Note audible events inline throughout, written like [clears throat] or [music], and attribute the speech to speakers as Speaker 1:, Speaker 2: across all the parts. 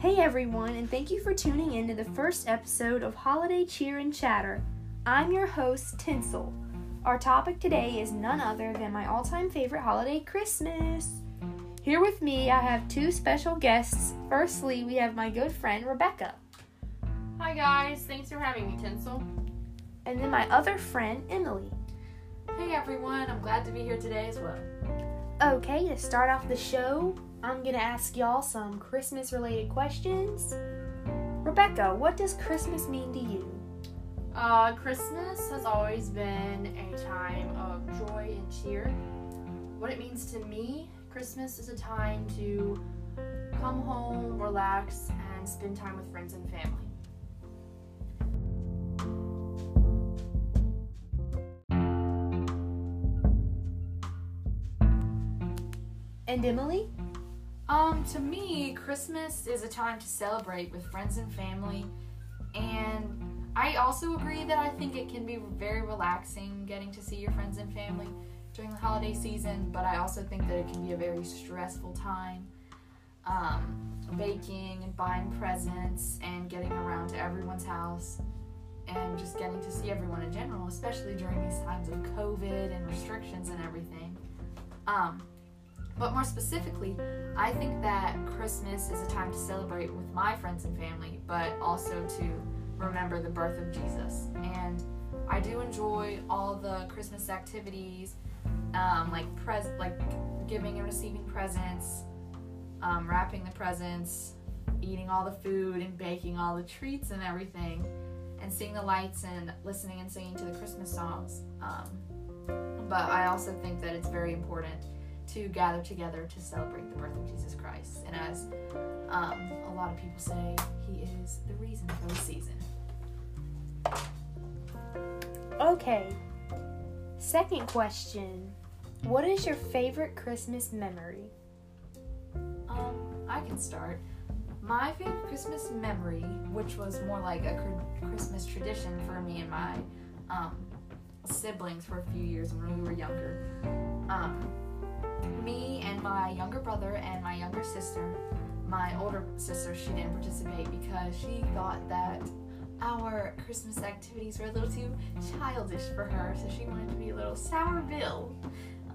Speaker 1: Hey everyone, and thank you for tuning in to the first episode of Holiday Cheer and Chatter. I'm your host, Tinsel. Our topic today is none other than my all time favorite holiday, Christmas. Here with me, I have two special guests. Firstly, we have my good friend, Rebecca,
Speaker 2: Hi guys, thanks for having me, Tinsel.
Speaker 1: and then my other friend, Emily.
Speaker 2: Hey everyone, I'm glad to be here today as well.
Speaker 1: Okay, to start off the show, I'm gonna ask y'all some Christmas related questions. Rebecca, what does Christmas mean to you?
Speaker 2: Uh, Christmas has always been a time of joy and cheer. What it means to me, Christmas is a time to come home, relax, and spend time with friends and family.
Speaker 1: And Emily?
Speaker 2: Um, to me, Christmas is a time to celebrate with friends and family, and I also agree that I think it can be very relaxing getting to see your friends and family during the holiday season, but I also think that it can be a very stressful time. Um, baking and buying presents and getting around to everyone's house and just getting to see everyone in general, especially during these times of COVID and restrictions and everything. Um, but more specifically, I think that Christmas is a time to celebrate with my friends and family, but also to remember the birth of Jesus. And I do enjoy all the Christmas activities, um, like pres- like giving and receiving presents, um, wrapping the presents, eating all the food and baking all the treats and everything, and seeing the lights and listening and singing to the Christmas songs. Um, but I also think that it's very important to gather together to celebrate the birth of Jesus Christ. And as um, a lot of people say, He is the reason for the season.
Speaker 1: Okay. Second question What is your favorite Christmas memory?
Speaker 2: Um, I can start. My favorite Christmas memory, which was more like a cr- Christmas tradition for me and my um, siblings for a few years when we were younger. Um, me and my younger brother and my younger sister, my older sister, she didn't participate because she thought that our Christmas activities were a little too childish for her, so she wanted to be a little sour Bill.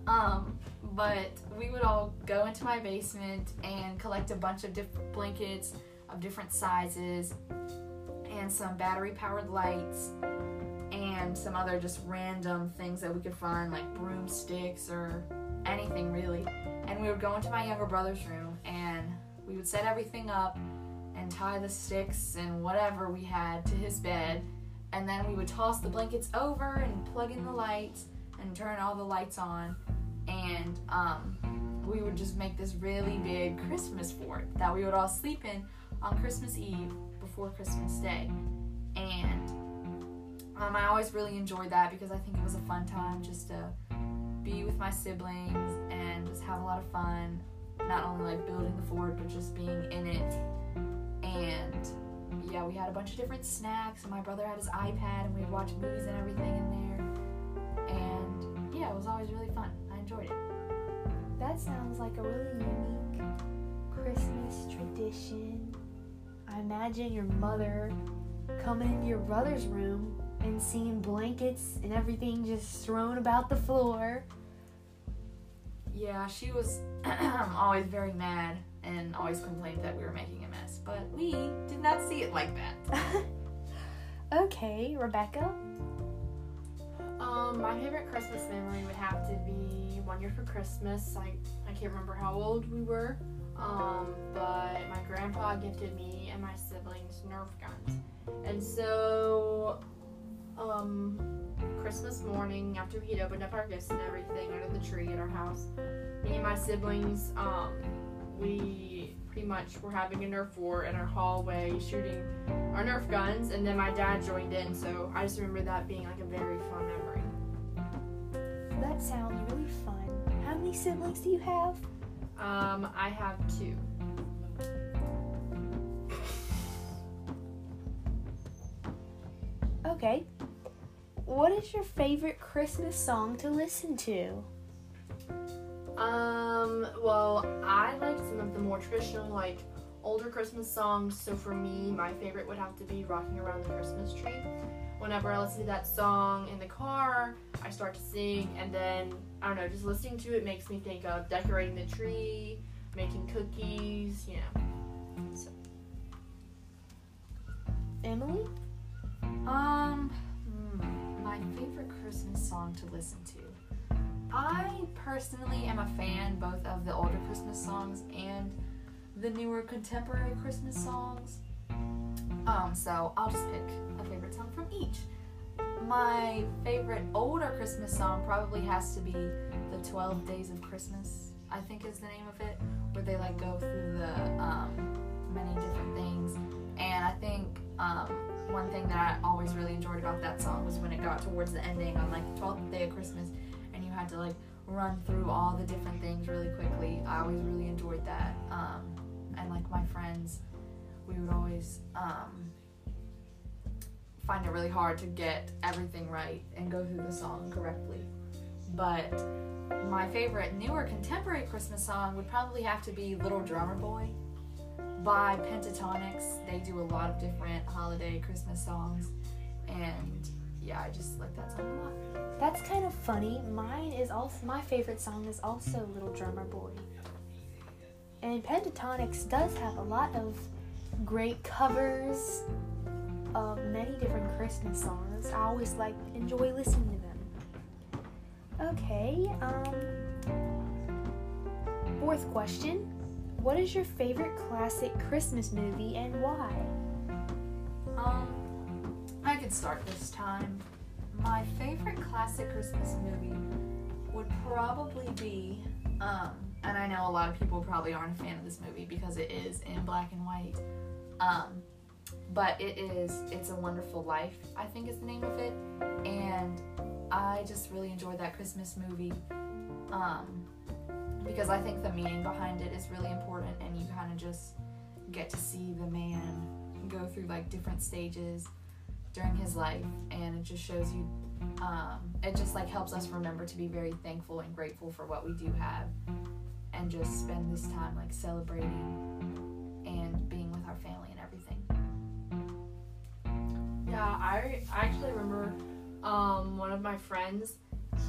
Speaker 2: Um, but we would all go into my basement and collect a bunch of different blankets of different sizes and some battery powered lights and some other just random things that we could find like broomsticks or anything really. And we would go into my younger brother's room and we would set everything up and tie the sticks and whatever we had to his bed. And then we would toss the blankets over and plug in the lights and turn all the lights on. And um, we would just make this really big Christmas fort that we would all sleep in on Christmas Eve before Christmas Day. And um, I always really enjoyed that because I think it was a fun time just to be with my siblings and just have a lot of fun. Not only like building the fort, but just being in it. And yeah, we had a bunch of different snacks, and my brother had his iPad, and we'd watch movies and everything in there. And yeah, it was always really fun. I enjoyed it.
Speaker 1: That sounds like a really unique Christmas tradition. I imagine your mother coming into your brother's room and seeing blankets and everything just thrown about the floor.
Speaker 2: Yeah, she was [clears throat] always very mad and always complained that we were making a mess, but we did not see it like that. [laughs]
Speaker 1: okay, Rebecca.
Speaker 3: Um, my favorite Christmas memory would have to be one year for Christmas. I, I can't remember how old we were, um, but my grandpa gifted me and my siblings Nerf guns. And so, um, Christmas morning, after we had opened up our gifts and everything under the tree at our house, me and my siblings, um, we pretty much were having a Nerf war in our hallway shooting our Nerf guns, and then my dad joined in, so I just remember that being like a very fun memory.
Speaker 1: That sounds really fun. How many siblings do you have?
Speaker 3: Um, I have two.
Speaker 1: Okay. What is your favorite Christmas song to listen to?
Speaker 3: Um, well, I like some of the more traditional, like older Christmas songs. So for me, my favorite would have to be "Rocking Around the Christmas Tree." Whenever I listen to that song in the car, I start to sing, and then I don't know, just listening to it makes me think of decorating the tree, making cookies, you know. So.
Speaker 1: Emily?
Speaker 2: Um, my favorite Christmas song to listen to. I personally am a fan both of the older Christmas songs and the newer contemporary Christmas songs. Um, so I'll just pick a favorite song from each. My favorite older Christmas song probably has to be the 12 Days of Christmas, I think is the name of it, where they like go through the um, many different things. And I think um, one thing that I always really enjoyed about that song was when it got towards the ending on like the 12th day of Christmas and you had to like run through all the different things really quickly. I always really enjoyed that. Um, and like my friends, we would always um, find it really hard to get everything right and go through the song correctly. But my favorite newer contemporary Christmas song would probably have to be Little Drummer Boy by Pentatonix. They do a lot of different holiday Christmas songs, and yeah, I just like that song a lot.
Speaker 1: That's kind of funny. Mine is also my favorite song is also Little Drummer Boy. And Pentatonix does have a lot of great covers of many different Christmas songs. I always like enjoy listening to them. Okay, um fourth question. What is your favorite classic Christmas movie and why?
Speaker 2: Um, I could start this time. My favorite classic Christmas movie would probably be, um, and I know a lot of people probably aren't a fan of this movie because it is in black and white. Um, but it is It's a Wonderful Life, I think is the name of it. And I just really enjoyed that Christmas movie. Um, because I think the meaning behind it is really important and you kind of just get to see the man go through like different stages during his life and it just shows you um, it just like helps us remember to be very thankful and grateful for what we do have and just spend this time like celebrating and being with our family and everything
Speaker 3: Yeah, I I actually remember um, one of my friends.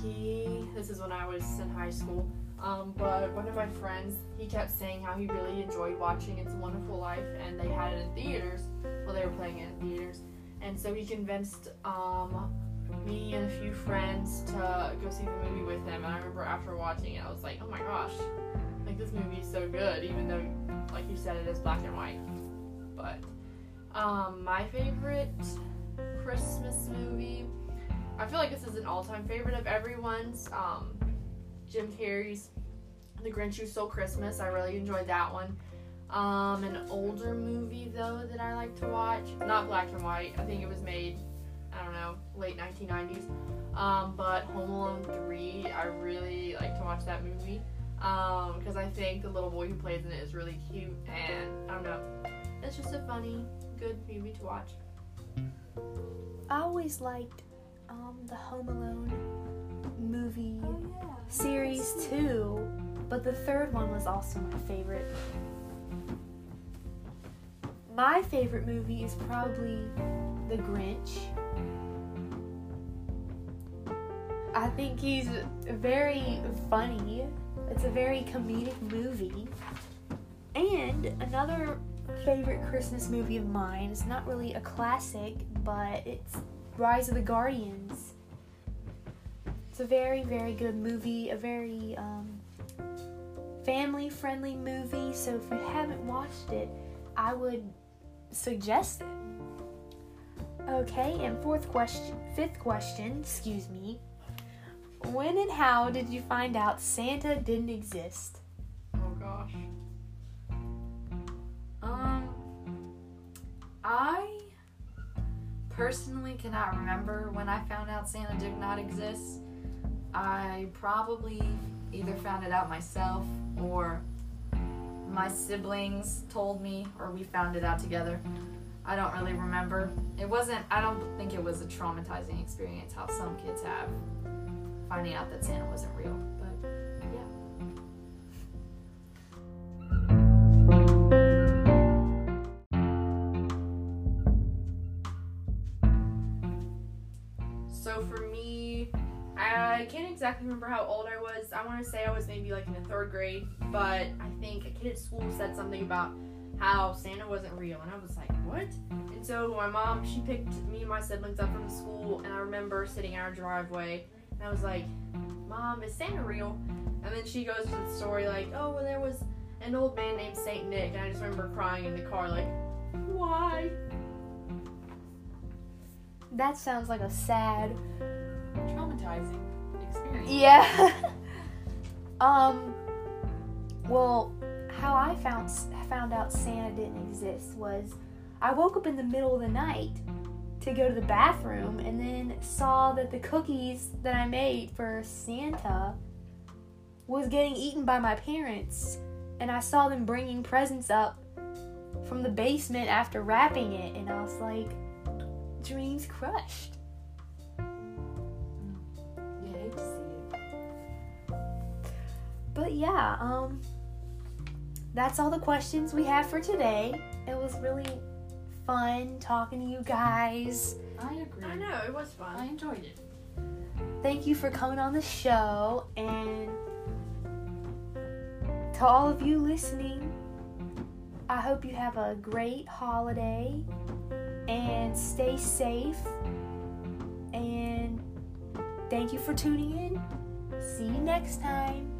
Speaker 3: He this is when I was in high school. Um, but one of my friends, he kept saying how he really enjoyed watching It's a Wonderful Life, and they had it in theaters. Well, they were playing it in theaters, and so he convinced um, me and a few friends to go see the movie with him. And I remember after watching it, I was like, oh my gosh, like this movie is so good, even though, like you said, it is black and white. But um, my favorite Christmas movie. I feel like this is an all-time favorite of everyone's. Um, Jim Carrey's The Grinch Who Stole Christmas. I really enjoyed that one. Um, an older movie though that I like to watch, not black and white. I think it was made, I don't know, late 1990s. Um, but Home Alone 3, I really like to watch that movie because I think the little boy who plays in it is really cute and I don't know, it's just a funny, good movie to watch.
Speaker 1: I always liked um, the Home Alone movie oh,
Speaker 2: yeah
Speaker 1: series too, but the third one was also my favorite. My favorite movie is probably The Grinch. I think he's very funny. It's a very comedic movie. And another favorite Christmas movie of mine is not really a classic, but it's Rise of the Guardians. It's a very, very good movie, a very um, family friendly movie. So if you haven't watched it, I would suggest it. Okay, and fourth question, fifth question, excuse me. When and how did you find out Santa didn't exist?
Speaker 3: Oh gosh.
Speaker 2: Um, I personally cannot remember when I found out Santa did not exist. I probably either found it out myself or my siblings told me or we found it out together. I don't really remember. It wasn't, I don't think it was a traumatizing experience how some kids have finding out that Santa wasn't real.
Speaker 3: Exactly remember how old I was. I want to say I was maybe like in the third grade, but I think a kid at school said something about how Santa wasn't real, and I was like, what? And so my mom, she picked me and my siblings up from school, and I remember sitting in our driveway, and I was like, Mom, is Santa real? And then she goes to the story like, oh, well, there was an old man named Saint Nick, and I just remember crying in the car like, why?
Speaker 1: That sounds like a sad.
Speaker 2: Traumatizing.
Speaker 1: Yeah. [laughs] um. Well, how I found found out Santa didn't exist was I woke up in the middle of the night to go to the bathroom and then saw that the cookies that I made for Santa was getting eaten by my parents and I saw them bringing presents up from the basement after wrapping it and I was like dreams crushed. But yeah, um that's all the questions we have for today. It was really fun talking to you guys.
Speaker 2: I agree.
Speaker 3: I know, it was fun.
Speaker 2: I enjoyed it.
Speaker 1: Thank you for coming on the show and to all of you listening, I hope you have a great holiday and stay safe. And thank you for tuning in. See you next time.